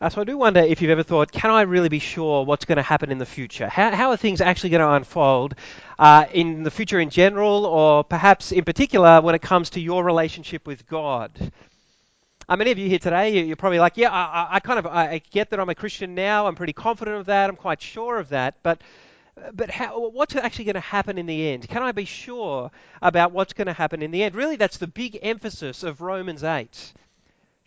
Uh, so I do wonder if you've ever thought, can I really be sure what's going to happen in the future? How, how are things actually going to unfold uh, in the future in general, or perhaps in particular when it comes to your relationship with God? Uh, many of you here today, you're probably like, yeah, I, I kind of I get that I'm a Christian now. I'm pretty confident of that. I'm quite sure of that. But but how, what's actually going to happen in the end? Can I be sure about what's going to happen in the end? Really, that's the big emphasis of Romans 8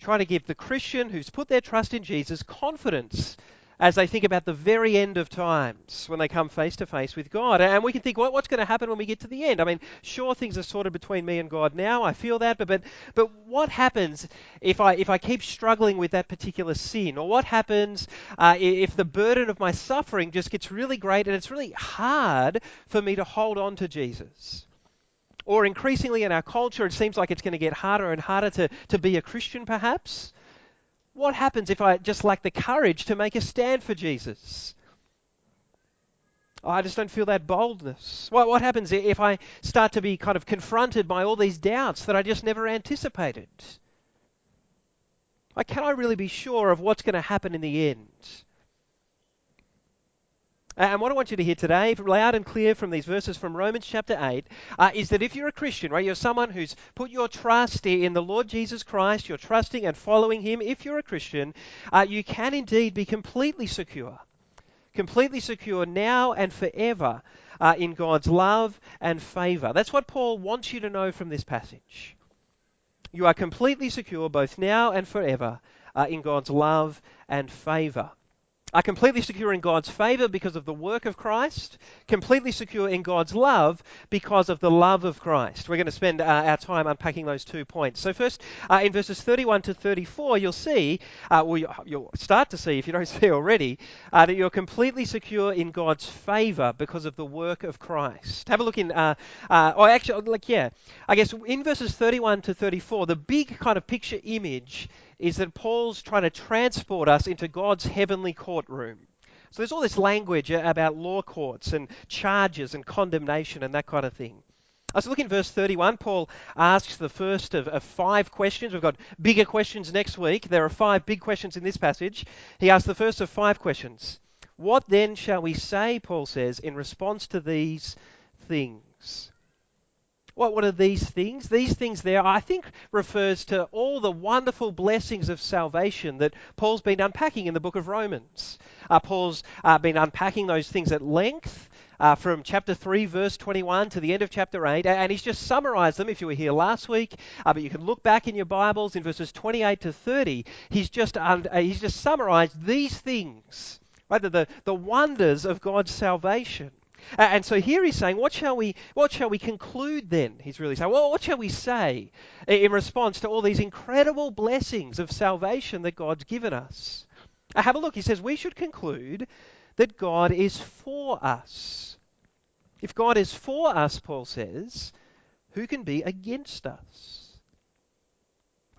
trying to give the Christian who's put their trust in Jesus confidence as they think about the very end of times when they come face to face with God. And we can think, well, what's going to happen when we get to the end? I mean, sure, things are sorted between me and God now. I feel that, but but but what happens if I if I keep struggling with that particular sin, or what happens uh, if the burden of my suffering just gets really great and it's really hard for me to hold on to Jesus? Or increasingly in our culture, it seems like it's going to get harder and harder to, to be a Christian, perhaps. What happens if I just lack the courage to make a stand for Jesus? I just don't feel that boldness. What, what happens if I start to be kind of confronted by all these doubts that I just never anticipated? Like, can I really be sure of what's going to happen in the end? And what I want you to hear today, loud and clear from these verses from Romans chapter 8, uh, is that if you're a Christian, right, you're someone who's put your trust in the Lord Jesus Christ, you're trusting and following Him, if you're a Christian, uh, you can indeed be completely secure. Completely secure now and forever uh, in God's love and favour. That's what Paul wants you to know from this passage. You are completely secure both now and forever uh, in God's love and favour are completely secure in God's favor because of the work of Christ, completely secure in God's love because of the love of Christ. We're going to spend uh, our time unpacking those two points. So, first, uh, in verses 31 to 34, you'll see, uh, well, you'll start to see, if you don't see already, uh, that you're completely secure in God's favor because of the work of Christ. Have a look in, uh, uh, or actually, like, yeah, I guess in verses 31 to 34, the big kind of picture image is that Paul's trying to transport us into God's heavenly courtroom. So there's all this language about law courts and charges and condemnation and that kind of thing. Uh, Let's look in verse 31. Paul asks the first of, of, five questions. We've got bigger questions next week. There are five big questions in this passage. He asks the first of five questions. What then shall we say, Paul says, in response to these things? What, what are these things? These things there, I think, refers to all the wonderful blessings of salvation that Paul's been unpacking in the book of Romans. Uh, Paul's uh, been unpacking those things at length. Uh, from chapter 3, verse 21 to the end of chapter 8, and he's just summarized them if you were here last week. Uh, but you can look back in your Bibles in verses 28 to 30. He's just, uh, he's just summarized these things, right? The, the wonders of God's salvation. And so here he's saying, what shall we, what shall we conclude then? He's really saying, well, what shall we say in response to all these incredible blessings of salvation that God's given us? Uh, have a look. He says, we should conclude that God is for us. If God is for us, Paul says, who can be against us?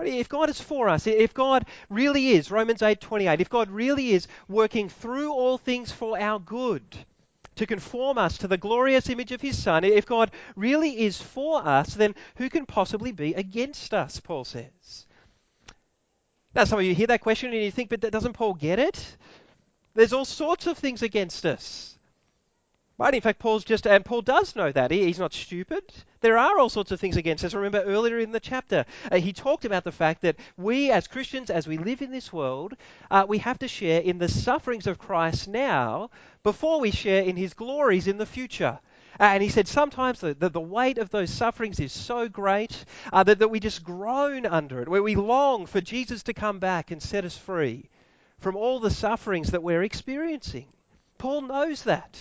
If God is for us, if God really is, Romans 8:28, if God really is working through all things for our good, to conform us to the glorious image of his Son, if God really is for us, then who can possibly be against us, Paul says. Now, some of you hear that question and you think, but doesn't Paul get it? There's all sorts of things against us. Right? In fact, Paul's just, and Paul does know that. He, he's not stupid. There are all sorts of things against us. Remember earlier in the chapter, uh, he talked about the fact that we as Christians, as we live in this world, uh, we have to share in the sufferings of Christ now before we share in his glories in the future. Uh, and he said sometimes the, the, the, weight of those sufferings is so great uh, that, that we just groan under it, where we long for Jesus to come back and set us free from all the sufferings that we're experiencing. Paul knows that.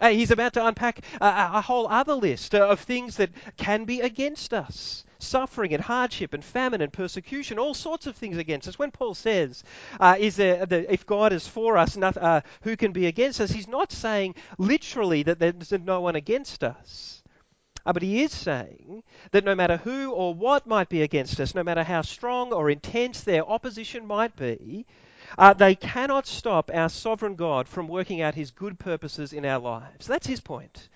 Uh, he's about to unpack a, a whole other list of things that can be against us suffering and hardship and famine and persecution, all sorts of things against us. When Paul says, uh, "Is there the, if God is for us, not, uh, who can be against us?" He's not saying literally that there's no one against us. Uh, but he is saying that no matter who or what might be against us, no matter how strong or intense their opposition might be, uh, they cannot stop our sovereign God from working out his good purposes in our lives. That's his point.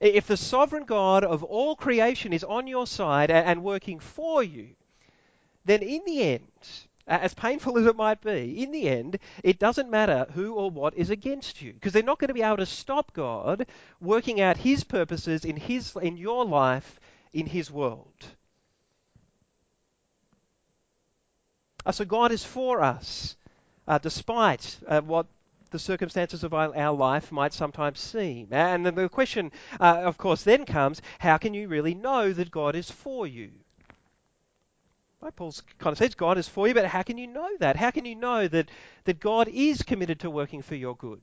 If the sovereign God of all creation is on your side and working for you, then in the end, as painful as it might be, in the end, it doesn't matter who or what is against you, because they're not going to be able to stop God working out His purposes in His in your life, in His world. Uh, so God is for us, uh, despite uh, what the circumstances of our, life might sometimes seem. And then the question, uh, of course, then comes: How can you really know that God is for you? Right? Paul kind of says God is for you, but how can you know that? How can you know that, that God is committed to working for your good?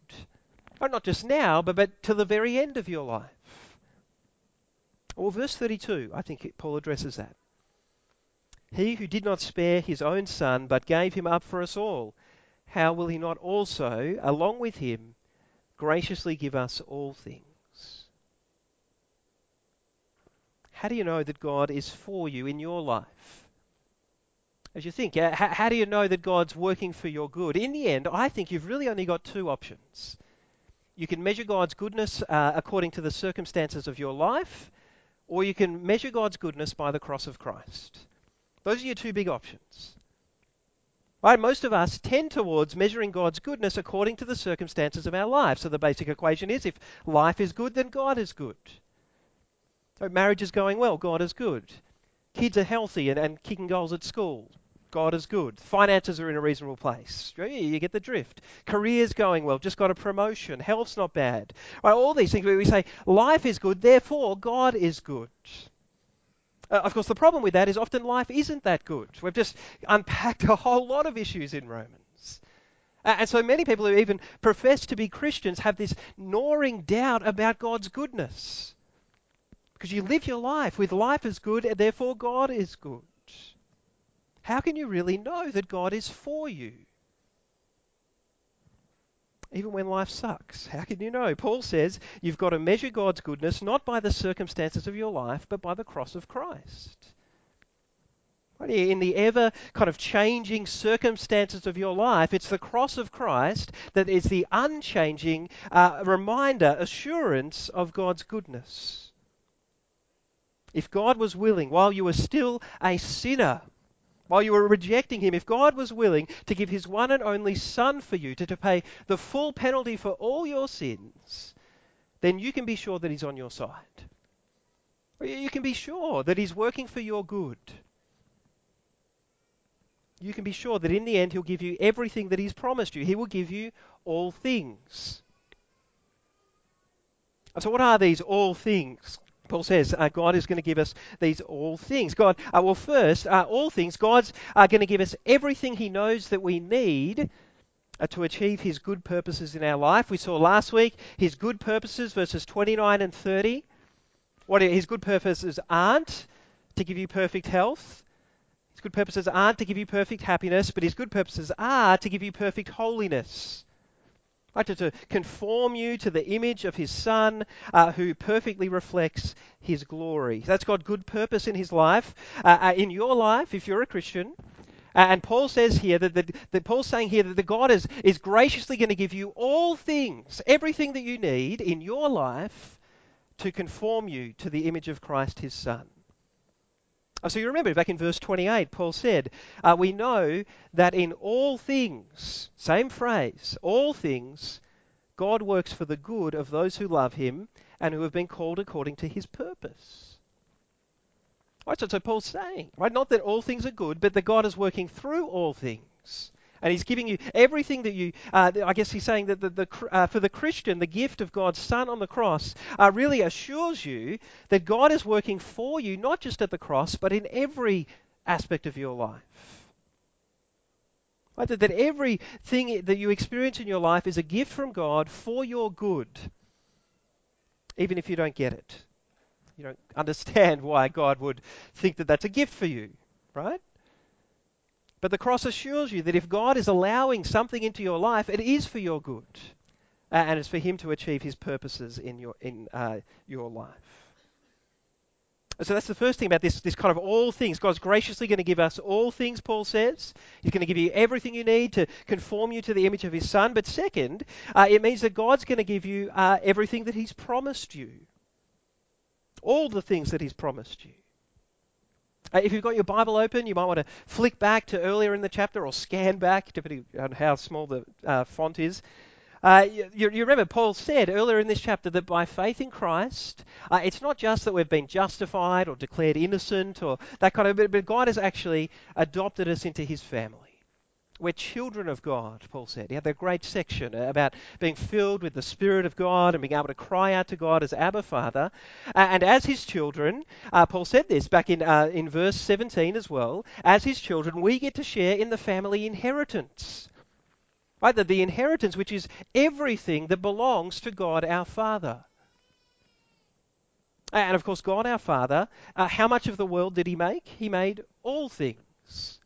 Right? Not just now, but, but to the very end of your life. Well, verse 32, I think Paul addresses that. He who did not spare his own son, but gave him up for us all, how will he not also, along with him, graciously give us all things? How do you know that God is for you in your life? as you think, how, how do you know that God's working for your good? In the end, I think you've really only got two options. You can measure God's goodness uh, according to the circumstances of your life, or you can measure God's goodness by the cross of Christ. Those are your two big options. Right? Most of us tend towards measuring God's goodness according to the circumstances of our life. So the basic equation is if life is good, then God is good. So marriage is going well, God is good. Kids are healthy and, and kicking goals at school. God is good. Finances are in a reasonable place. You get the drift. Career's going well. Just got a promotion. Health's not bad. Right, all these things we say life is good, therefore God is good. Uh, of course, the problem with that is often life isn't that good. We've just unpacked a whole lot of issues in Romans. Uh, and so many people who even profess to be Christians have this gnawing doubt about God's goodness. Because you live your life with life is good, and therefore God is good how can you really know that God is for you? Even when life sucks, how can you know? Paul says you've got to measure God's goodness not by the circumstances of your life, but by the cross of Christ. In the ever kind of changing circumstances of your life, it's the cross of Christ that is the unchanging uh, reminder, assurance of God's goodness. If God was willing, while you were still a sinner, while you were rejecting him, if God was willing to give his one and only Son for you to, to pay the full penalty for all your sins, then you can be sure that he's on your side. You can be sure that he's working for your good. You can be sure that in the end he'll give you everything that he's promised you. He will give you all things. And so, what are these all things? Paul says uh, God is going to give us these all things. God, uh, well, first, uh, all things, God's uh, going to give us everything He knows that we need uh, to achieve His good purposes in our life. We saw last week His good purposes, verses 29 and 30. What His good purposes aren't to give you perfect health. His good purposes aren't to give you perfect happiness, but His good purposes are to give you perfect holiness. To, to conform you to the image of his Son, uh, who perfectly reflects his glory. That's got good purpose in his life. Uh, uh, in your life, if you're a Christian, uh, and Paul says here that, that, that, Paul's saying here that the God is, is graciously going to give you all things, everything that you need in your life to conform you to the image of Christ his Son. Oh, so you remember back in verse 28, Paul said, uh, We know that in all things, same phrase, all things, God works for the good of those who love him and who have been called according to his purpose. Right, so, so Paul's saying, right, not that all things are good, but that God is working through all things and he's giving you everything that you, uh, I guess he's saying that the, the, uh, for the Christian, the gift of God's Son on the cross uh, really assures you that God is working for you, not just at the cross, but in every aspect of your life. Right? That, that everything that you experience in your life is a gift from God for your good, even if you don't get it. You don't understand why God would think that that's a gift for you, right? But the cross assures you that if God is allowing something into your life, it is for your good. Uh, and it's for Him to achieve His purposes in your, in, uh, your life. So that's the first thing about this, this kind of all things. God's graciously going to give us all things, Paul says. He's going to give you everything you need to conform you to the image of His Son. But second, uh, it means that God's going to give you uh, everything that He's promised you. All the things that He's promised you. If you've got your Bible open, you might want to flick back to earlier in the chapter or scan back, depending on how small the uh, font is. Uh, you, you, remember Paul said earlier in this chapter that by faith in Christ, uh, it's not just that we've been justified or declared innocent or that kind of, but God has actually adopted us into His family. We're children of God, Paul said. He had that great section about being filled with the Spirit of God and being able to cry out to God as Abba Father. Uh, and as his children, uh, Paul said this back in, uh, in verse 17 as well, as his children, we get to share in the family inheritance. Right? The, the inheritance, which is everything that belongs to God our Father. And of course, God our Father, uh, how much of the world did he make? He made all things.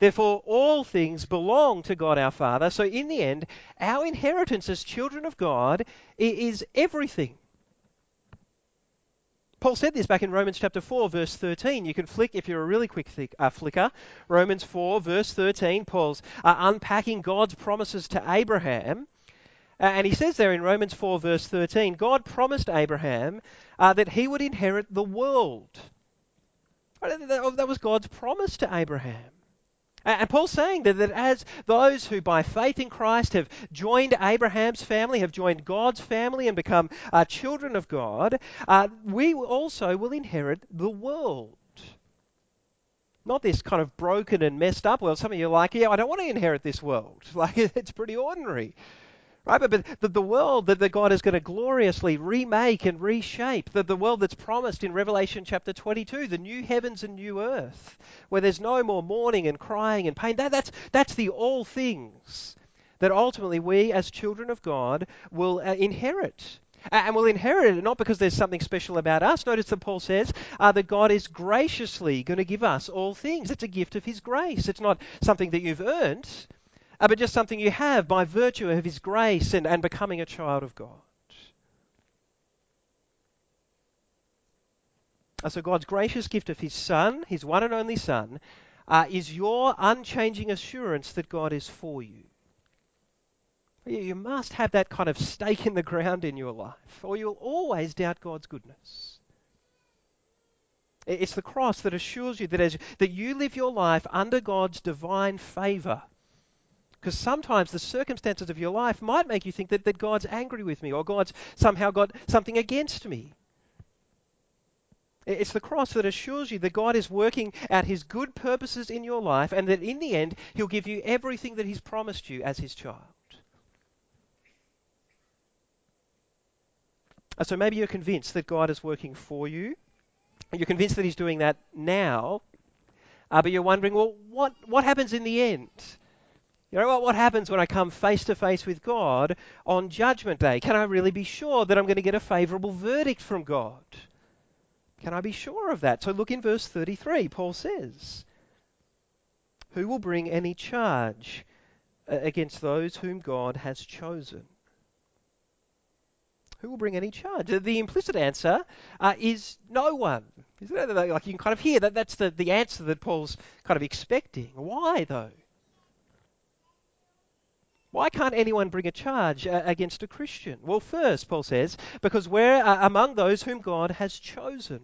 Therefore, all things belong to God our Father. So, in the end, our inheritance as children of God is everything. Paul said this back in Romans chapter 4, verse 13. You can flick, if you're a really quick uh, flicker, Romans 4, verse 13. Paul's uh, unpacking God's promises to Abraham. Uh, and he says there in Romans 4, verse 13, God promised Abraham uh, that he would inherit the world. That was God's promise to Abraham. And Paul's saying that, that as those who by faith in Christ have joined Abraham's family, have joined God's family and become uh, children of God, uh, we also will inherit the world. Not this kind of broken and messed up world. Some of you are like, yeah, I don't want to inherit this world. Like, it's pretty ordinary. Right? But, but the, the world that, that God is going to gloriously remake and reshape, the, the world that's promised in Revelation chapter 22, the new heavens and new earth, where there's no more mourning and crying and pain, that, that's, that's the all things that ultimately we as children of God will uh, inherit. And we'll inherit it not because there's something special about us. Notice that Paul says uh, that God is graciously going to give us all things. It's a gift of His grace. It's not something that you've earned uh, but just something you have by virtue of His grace and, and becoming a child of God. Uh, so, God's gracious gift of His Son, His one and only Son, uh, is your unchanging assurance that God is for you. You must have that kind of stake in the ground in your life, or you'll always doubt God's goodness. It's the cross that assures you that as that you live your life under God's divine favor, because sometimes the circumstances of your life might make you think that, that God's angry with me or God's somehow got something against me. It's the cross that assures you that God is working out his good purposes in your life and that in the end he'll give you everything that he's promised you as his child. So maybe you're convinced that God is working for you. You're convinced that he's doing that now. Uh, but you're wondering, well, what, what happens in the end? You know what, what happens when I come face to face with God on Judgment Day? Can I really be sure that I'm going to get a favorable verdict from God? Can I be sure of that? So look in verse 33. Paul says, Who will bring any charge uh, against those whom God has chosen? Who will bring any charge? The implicit answer uh, is no one. Like you can kind of hear that that's the, the answer that Paul's kind of expecting. Why though? Why can't anyone bring a charge uh, against a Christian? Well, first, Paul says, because we're uh, among those whom God has chosen.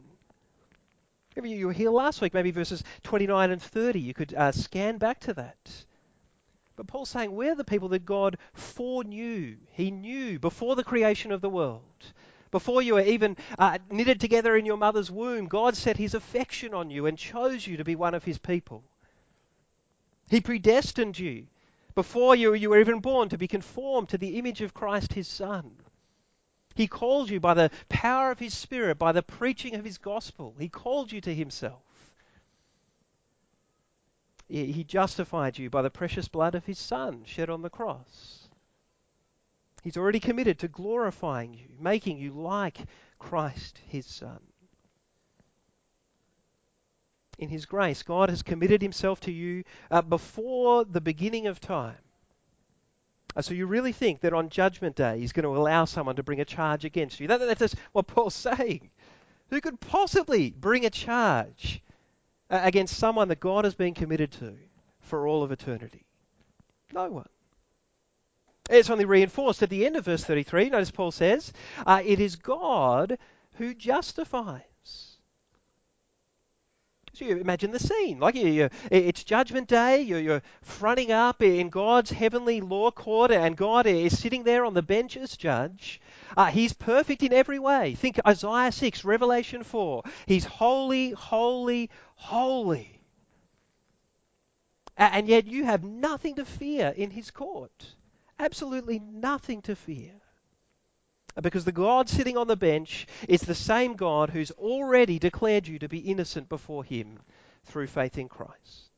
Maybe you were here last week, maybe verses 29 and 30. You could uh, scan back to that. But Paul's saying we're the people that God foreknew. He knew before the creation of the world. Before you were even uh, knitted together in your mother's womb, God set his affection on you and chose you to be one of his people. He predestined you before you, you were even born to be conformed to the image of Christ his Son. He called you by the power of his Spirit, by the preaching of his gospel. He called you to himself. He justified you by the precious blood of his Son shed on the cross. He's already committed to glorifying you, making you like Christ his Son in His grace, God has committed Himself to you uh, before the beginning of time. Uh, so you really think that on Judgment Day He's going to allow someone to bring a charge against you? That, that's just what Paul's saying. Who could possibly bring a charge uh, against someone that God has been committed to for all of eternity? No one. It's only reinforced at the end of verse 33. Notice Paul says, uh, It is God who justifies. So you imagine the scene. Like you, you, it's Judgment Day. You're, you're fronting up in God's heavenly law court, and God is sitting there on the bench as judge. Uh, he's perfect in every way. Think Isaiah 6, Revelation 4. He's holy, holy, holy. And yet you have nothing to fear in his court. Absolutely nothing to fear. Because the God sitting on the bench is the same God who's already declared you to be innocent before him through faith in Christ.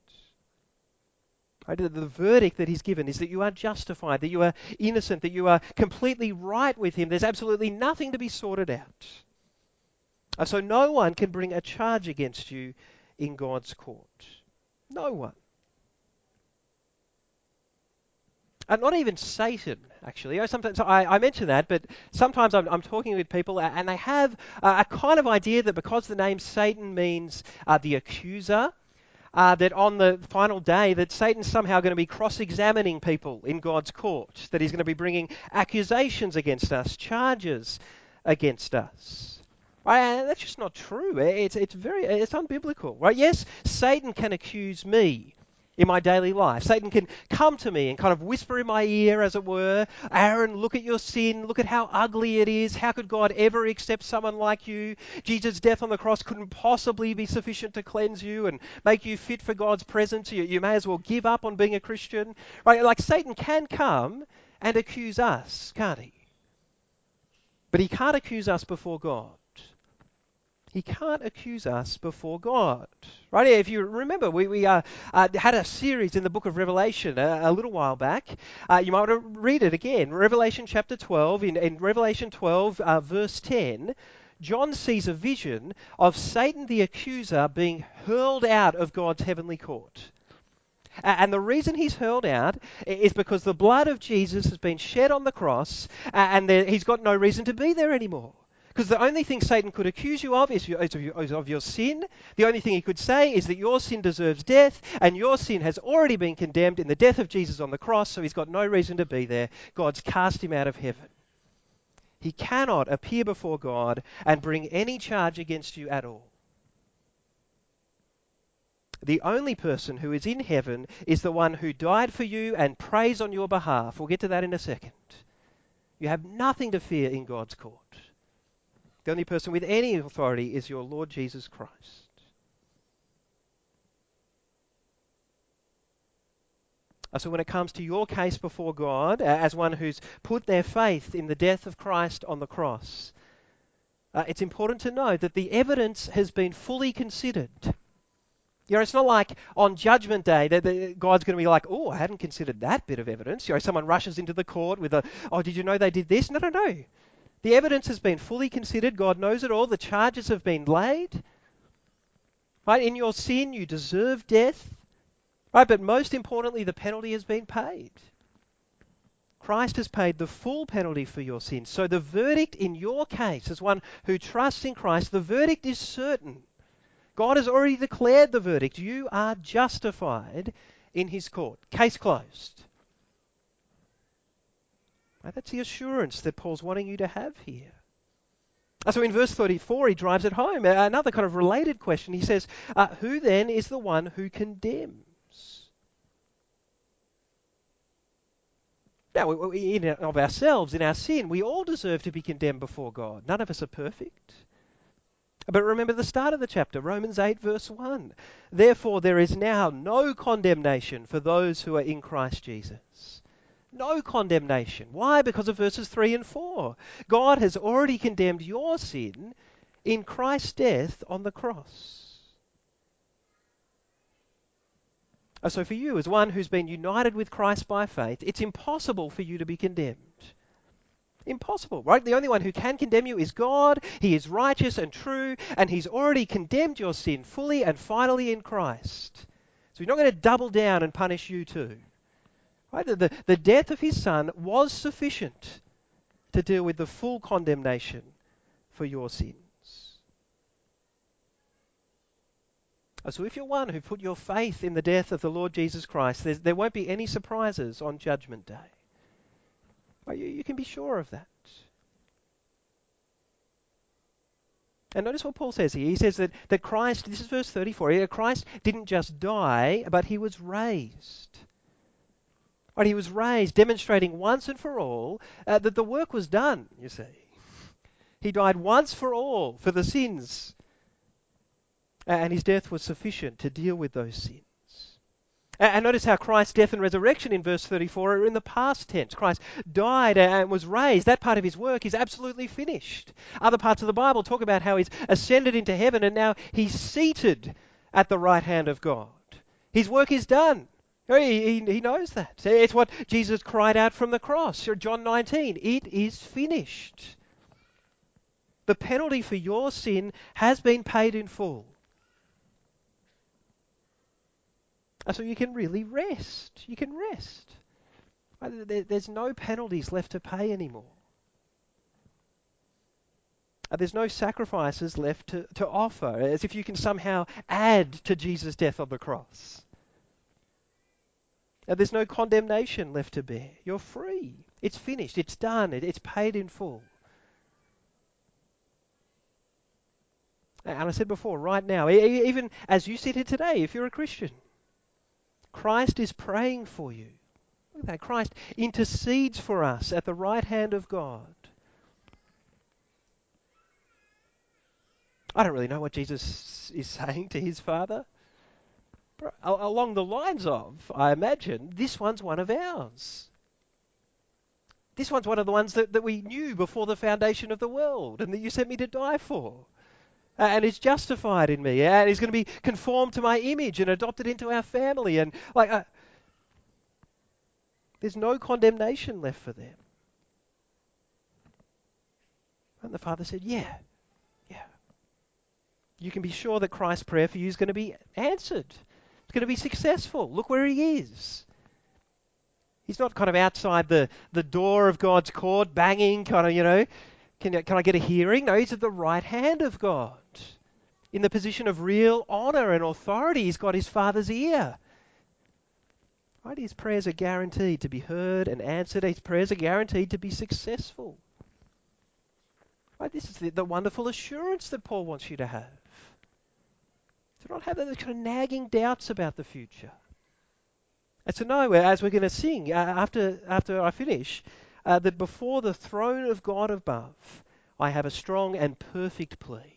The verdict that he's given is that you are justified, that you are innocent, that you are completely right with him. There's absolutely nothing to be sorted out. So no one can bring a charge against you in God's court. No one. And not even Satan, actually. Know, sometimes I, I mention that, but sometimes I'm, I'm, talking with people and they have a, a, kind of idea that because the name Satan means uh, the accuser, uh, that on the final day that Satan's somehow going to be cross-examining people in God's court, that he's going to be bringing accusations against us, charges against us. Right? That's just not true. It's, it's very it's unbiblical. Right? Yes, Satan can accuse me in my daily life. Satan can come to me and kind of whisper in my ear, as it were, Aaron, look at your sin. Look at how ugly it is. How could God ever accept someone like you? Jesus' death on the cross couldn't possibly be sufficient to cleanse you and make you fit for God's presence. You, you may as well give up on being a Christian. Right? Like Satan can come and accuse us, can't he? But he can't accuse us before God he can't accuse us before God. Right? If you remember, we, we uh, uh, had a series in the book of Revelation a, a little while back. Uh, you might want to read it again. Revelation chapter 12. In, in Revelation 12, uh, verse 10, John sees a vision of Satan the accuser being hurled out of God's heavenly court. And the reason he's hurled out is because the blood of Jesus has been shed on the cross and he's got no reason to be there anymore. Because the only thing Satan could accuse you of is, of your sin. The only thing he could say is that your sin deserves death, and your sin has already been condemned in the death of Jesus on the cross, so he's got no reason to be there. God's cast him out of heaven. He cannot appear before God and bring any charge against you at all. The only person who is in heaven is the one who died for you and prays on your behalf. We'll get to that in a second. You have nothing to fear in God's court. The only person with any authority is your Lord Jesus Christ. Uh, so, when it comes to your case before God, uh, as one who's put their faith in the death of Christ on the cross, uh, it's important to know that the evidence has been fully considered. You know, it's not like on Judgment Day that God's going to be like, oh, I hadn't considered that bit of evidence. You know, someone rushes into the court with a, oh, did you know they did this? No, no, no. The evidence has been fully considered. God knows it all. The charges have been laid. Right? In your sin, you deserve death. Right? But most importantly, the penalty has been paid. Christ has paid the full penalty for your sin. So the verdict in your case, as one who trusts in Christ, the verdict is certain. God has already declared the verdict. You are justified in his court. Case closed. Right? That's the assurance that Paul's wanting you to have here. So in verse 34, he drives it home. Another kind of related question. He says, uh, Who then is the one who condemns? Now, in of ourselves, in our sin, we all deserve to be condemned before God. None of us are perfect. But remember the start of the chapter, Romans 8, verse 1. Therefore, there is now no condemnation for those who are in Christ Jesus no condemnation. Why? Because of verses 3 and 4. God has already condemned your sin in Christ's death on the cross. So, for you, as one who's been united with Christ by faith, it's impossible for you to be condemned. Impossible, right? The only one who can condemn you is God. He is righteous and true, and He's already condemned your sin fully and finally in Christ. So He's not going to double down and punish you too. Right? The, the death of his son was sufficient to deal with the full condemnation for your sins. So if you're one who put your faith in the death of the Lord Jesus Christ, there won't be any surprises on Judgment Day. Well, you, you can be sure of that. And notice what Paul says here. He says that, that Christ, this is verse 34, Christ didn't just die, but he was raised. Right, he was raised, demonstrating once and for all uh, that the work was done, you see. He died once for all for the sins, and his death was sufficient to deal with those sins. And notice how Christ's death and resurrection in verse 34 are in the past tense. Christ died and was raised. That part of his work is absolutely finished. Other parts of the Bible talk about how he's ascended into heaven and now he's seated at the right hand of God. His work is done. He, he, he knows that. It's what Jesus cried out from the cross. John 19, it is finished. The penalty for your sin has been paid in full. so you can really rest. You can rest. There's no penalties left to pay anymore. Uh, there's no sacrifices left to, to offer, as if you can somehow add to Jesus' death on the cross. Uh, there's no condemnation left to bear. You're free. It's finished. It's done. it's paid in full. And I said before, right now, even as you sit here today, if you're a Christian, Christ is praying for you. Look at that. Christ intercedes for us at the right hand of God. I don't really know what Jesus is saying to his Father. Along the lines of, I imagine, this one's one of ours. This one's one of the ones that, that we knew before the foundation of the world and that you sent me to die for and is justified in me, and is going to be conformed to my image and adopted into our family. And like, uh, there's no condemnation left for them. And the father said, Yeah, yeah. You can be sure that Christ's prayer for you is going to be answered. It's going to be successful. Look where he is. He's not kind of outside the, the door of God's court, banging, kind of, you know, can, can I get a hearing? No, he's at the right hand of God. In the position of real honor and authority, he's got his Father's ear. Right? His prayers are guaranteed to be heard and answered. His prayers are guaranteed to be successful. Right? This is the, the wonderful assurance that Paul wants you to have. Not have those kind of nagging doubts about the future. And to know, as we're going to sing uh, after, after I finish, uh, that before the throne of God above, I have a strong and perfect plea.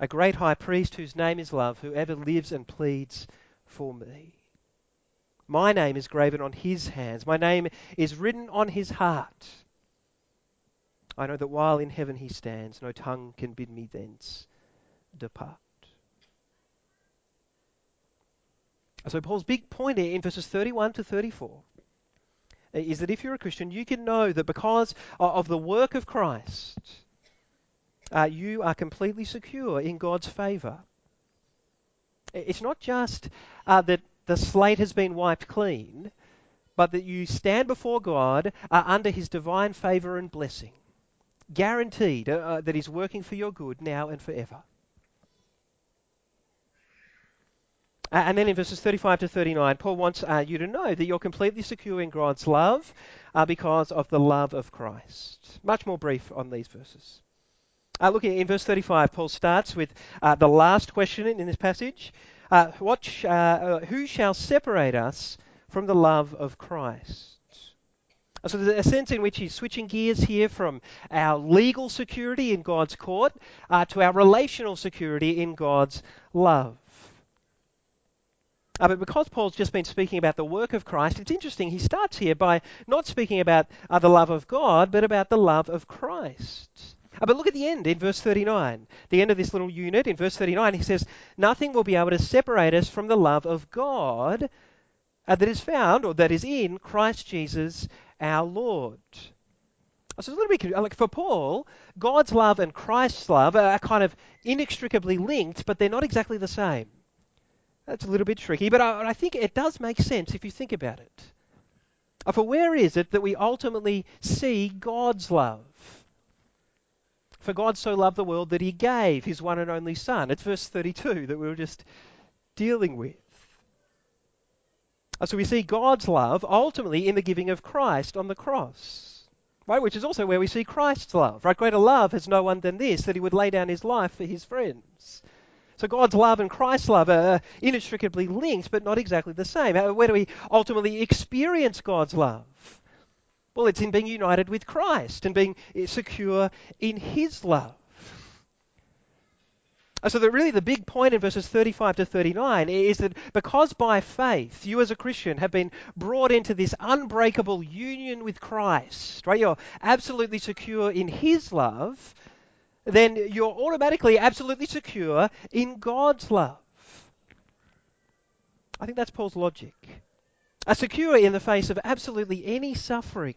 A great high priest whose name is love, who ever lives and pleads for me. My name is graven on his hands. My name is written on his heart. I know that while in heaven he stands, no tongue can bid me thence depart. So Paul's big point here in verses 31 to 34 is that if you're a Christian, you can know that because of the work of Christ, uh, you are completely secure in God's favour. It's not just uh, that the slate has been wiped clean, but that you stand before God uh, under His divine favour and blessing, guaranteed uh, uh, that He's working for your good now and forever. Uh, and then in verses 35 to 39, Paul wants uh, you to know that you're completely secure in God's love uh, because of the love of Christ. Much more brief on these verses. Uh, look in verse 35, Paul starts with uh, the last question in, this passage. Uh, what sh- who shall separate us from the love of Christ? So there's a sense in which he's switching gears here from our legal security in God's court uh, to our relational security in God's love. Uh, but because Paul's just been speaking about the work of Christ, it's interesting. He starts here by not speaking about uh, the love of God, but about the love of Christ. Uh, but look at the end in verse 39. The end of this little unit in verse 39, he says, Nothing will be able to separate us from the love of God uh, that is found, or that is in, Christ Jesus our Lord. So it's a little bit like for Paul, God's love and Christ's love are kind of inextricably linked, but they're not exactly the same. That's a little bit tricky, but I, I think it does make sense if you think about it. For where is it that we ultimately see God's love? For God so loved the world that he gave his one and only Son. It's verse 32 that we were just dealing with. Uh, so we see God's love ultimately in the giving of Christ on the cross. Right, which is also where we see Christ's love. Right, greater love has no one than this, that he would lay down his life for his friends. So God's love and Christ's love are inextricably linked, but not exactly the same. Where do we ultimately experience God's love? Well, it's in being united with Christ and being eh, secure in his love. So that really the big point in verses 35 to 39 is that because by faith you as a Christian have been brought into this unbreakable union with Christ, right? You're absolutely secure in his love, then you're automatically absolutely secure in God's love. I think that's Paul's logic. Are secure in the face of absolutely any suffering.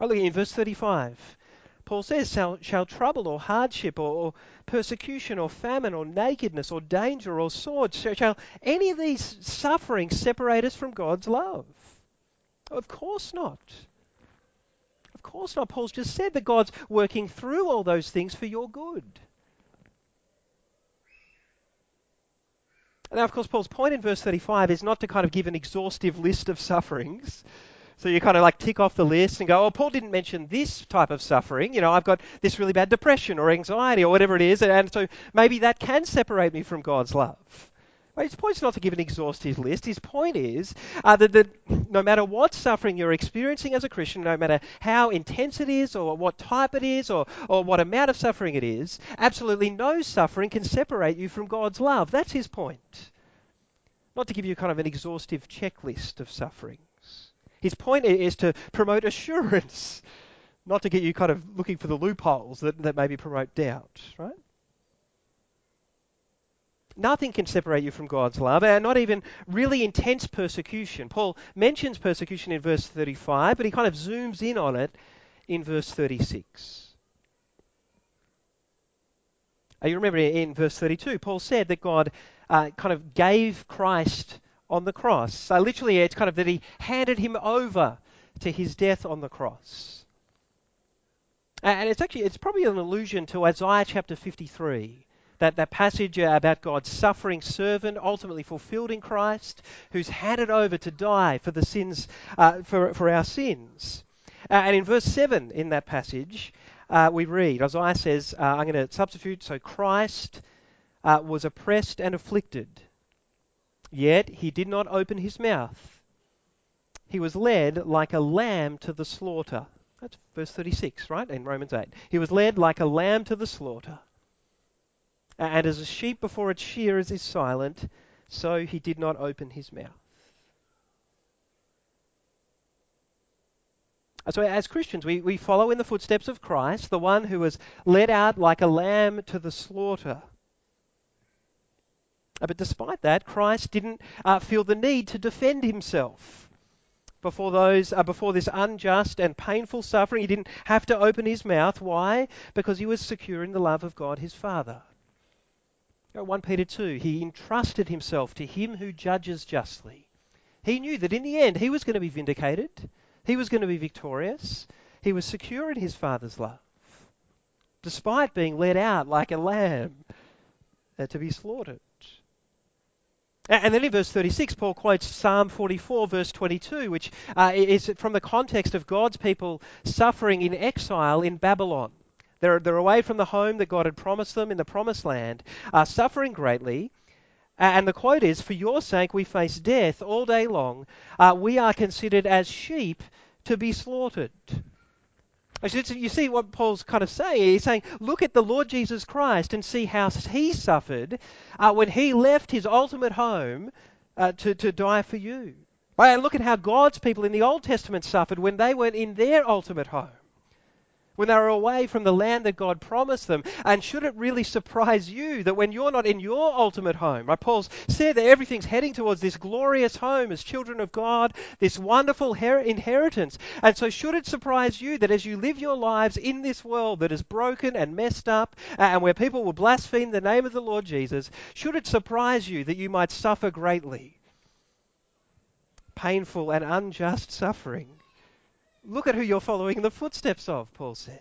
Oh, look in verse 35. Paul says, shall, shall trouble or hardship or, or, persecution or famine or nakedness or danger or sword, shall any of these sufferings separate us from God's love? Of course not. Of course not. Paul's just said that God's working through all those things for your good. Now, of course, Paul's point in verse 35 is not to kind of give an exhaustive list of sufferings. So you kind of like tick off the list and go, oh, Paul didn't mention this type of suffering. You know, I've got this really bad depression or anxiety or whatever it is, and so maybe that can separate me from God's love. His point is not to give an exhaustive list. His point is uh, that, that no matter what suffering you're experiencing as a Christian, no matter how intense it is, or what type it is, or, or what amount of suffering it is, absolutely no suffering can separate you from God's love. That's his point. Not to give you kind of an exhaustive checklist of sufferings. His point is to promote assurance, not to get you kind of looking for the loopholes that, that maybe promote doubt, right? Nothing can separate you from God's love, and not even really intense persecution. Paul mentions persecution in verse 35, but he kind of zooms in on it in verse 36. Uh, you remember in verse 32, Paul said that God uh, kind of gave Christ on the cross. So literally, it's kind of that he handed him over to his death on the cross. And it's actually, it's probably an allusion to Isaiah chapter 53. That, that passage about God's suffering servant, ultimately fulfilled in Christ, who's handed over to die for the sins, uh, for, for our sins. Uh, and in verse 7 in that passage, uh, we read, Isaiah says, uh, I'm going to substitute, so Christ uh, was oppressed and afflicted Yet he did not open his mouth. He was led like a lamb to the slaughter. That's verse 36, right? In Romans 8. He was led like a lamb to the slaughter. And as a sheep before its shearers is silent, so he did not open his mouth. So, as Christians, we, we follow in the footsteps of Christ, the one who was led out like a lamb to the slaughter. Uh, but despite that, Christ didn't uh, feel the need to defend himself before those uh, before this unjust and painful suffering. He didn't have to open his mouth. Why? Because he was secure in the love of God his Father. 1 Peter 2, he entrusted himself to him who judges justly. He knew that in the end he was going to be vindicated, he was going to be victorious, he was secure in his Father's love, despite being led out like a lamb uh, to be slaughtered. And then in verse 36, Paul quotes Psalm 44, verse 22, which uh, is from the context of God's people suffering in exile in Babylon. They're, they're away from the home that God had promised them in the promised land, uh, suffering greatly. And the quote is, For your sake we face death all day long. Uh, we are considered as sheep to be slaughtered. You see what Paul's kind of saying? He's saying, look at the Lord Jesus Christ and see how he suffered uh, when he left his ultimate home uh, to, to die for you. And look at how God's people in the Old Testament suffered when they weren't in their ultimate home when they were away from the land that God promised them. And should it really surprise you that when you're not in your ultimate home, right? Paul's said that everything's heading towards this glorious home as children of God, this wonderful her- inheritance. And so should it surprise you that as you live your lives in this world that is broken and messed up uh, and where people will blaspheme the name of the Lord Jesus, should it surprise you that you might suffer greatly? Painful and unjust suffering Look at who you're following in the footsteps of, Paul says.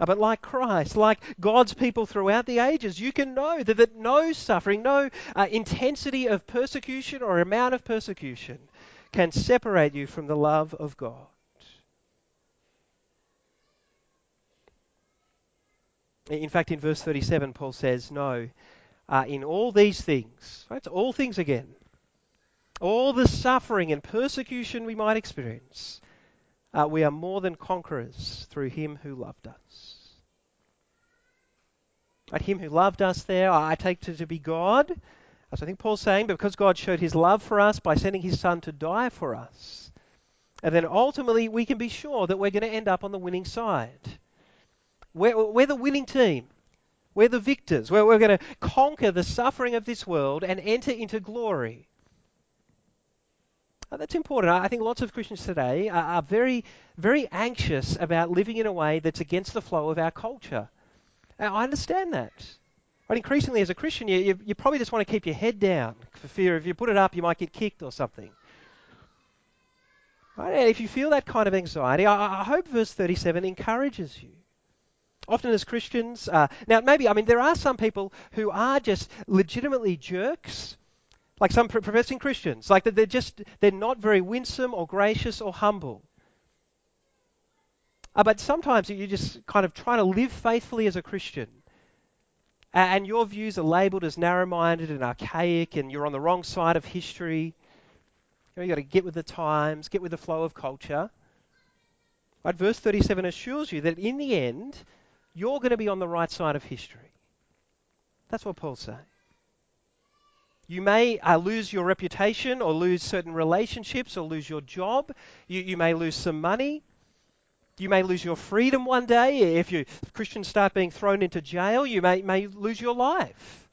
Ah, but like Christ, like God's people throughout the ages, you can know that, that no suffering, no uh, intensity of persecution or amount of persecution can separate you from the love of God. In fact, in verse 37, Paul says, No, uh, in all these things, right, all things again, all the suffering and persecution we might experience, uh, we are more than conquerors through him who loved us. Right, him who loved us there, I take to, to be God. As I think Paul's saying, because God showed his love for us by sending his son to die for us. And then ultimately, we can be sure that we're going to end up on the winning side. We're, we're the winning team. We're the victors. We're, we're going to conquer the suffering of this world and enter into glory. Now, that's important. I think lots of Christians today are, are very, very anxious about living in a way that's against the flow of our culture. I understand that. But increasingly, as a Christian, you, you, you, probably just want to keep your head down for fear if you put it up, you might get kicked or something. Right? If you feel that kind of anxiety, I, I hope verse 37 encourages you. Often as Christians, uh, now maybe, I mean, there are some people who are just legitimately jerks, like some professing Christians, like they're just, they're not very winsome or gracious or humble. Uh, but sometimes you just kind of try to live faithfully as a Christian. And your views are labeled as narrow minded and archaic, and you're on the wrong side of history. You know, you've got to get with the times, get with the flow of culture. Right, verse 37 assures you that in the end, you're going to be on the right side of history. That's what Paul's saying. You may uh, lose your reputation or lose certain relationships or lose your job. You, you may lose some money. You may lose your freedom one day. If you Christians start being thrown into jail, you may, may lose your life.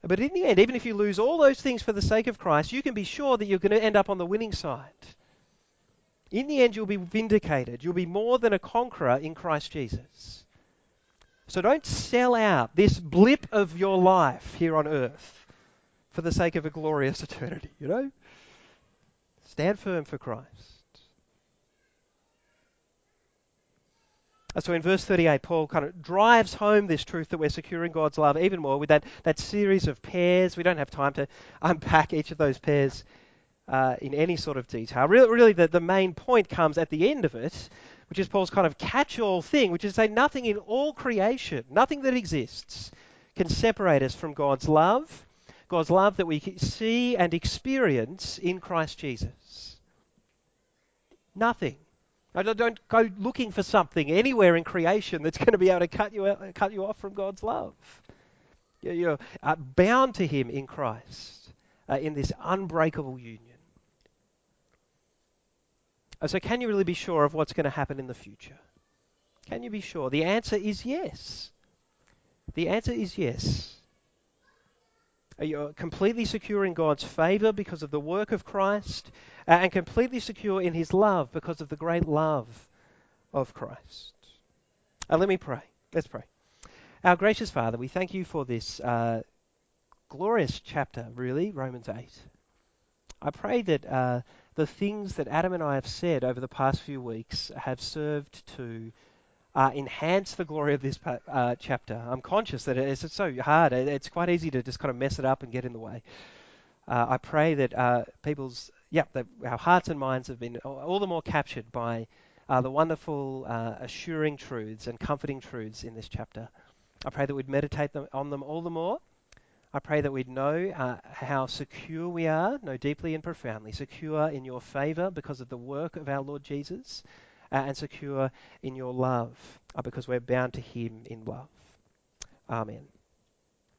But in the end, even if you lose all those things for the sake of Christ, you can be sure that you're going to end up on the winning side. In the end, you'll be vindicated. You'll be more than a conqueror in Christ Jesus. So don't sell out this blip of your life here on earth for the sake of a glorious eternity, you know? Stand firm for Christ. So in verse 38, Paul kind of drives home this truth that we're securing God's love even more with that, that series of pairs. We don't have time to unpack each of those pairs uh, in any sort of detail. Really, really the, the main point comes at the end of it, which is Paul's kind of catch all thing, which is to say nothing in all creation, nothing that exists, can separate us from God's love, God's love that we see and experience in Christ Jesus. Nothing. I Don't go looking for something anywhere in creation that's going to be able to cut you, out, cut you off from God's love. You're uh, bound to Him in Christ uh, in this unbreakable union. Uh, so, can you really be sure of what's going to happen in the future? Can you be sure? The answer is yes. The answer is yes. Are you completely secure in God's favor because of the work of Christ? Uh, and completely secure in his love because of the great love of Christ. Uh, let me pray. Let's pray. Our gracious Father, we thank you for this uh, glorious chapter, really, Romans 8. I pray that uh, the things that Adam and I have said over the past few weeks have served to uh, enhance the glory of this uh, chapter. I'm conscious that it's, so hard. It's quite easy to just kind of mess it up and get in the way. Uh, I pray that uh, people's yeah, our hearts and minds have been all the more captured by uh, the wonderful, uh, assuring truths and comforting truths in this chapter. I pray that we'd meditate on them all the more. I pray that we'd know uh, how secure we are, know deeply and profoundly, secure in your favor because of the work of our Lord Jesus, uh, and secure in your love uh, because we're bound to him in love. Amen.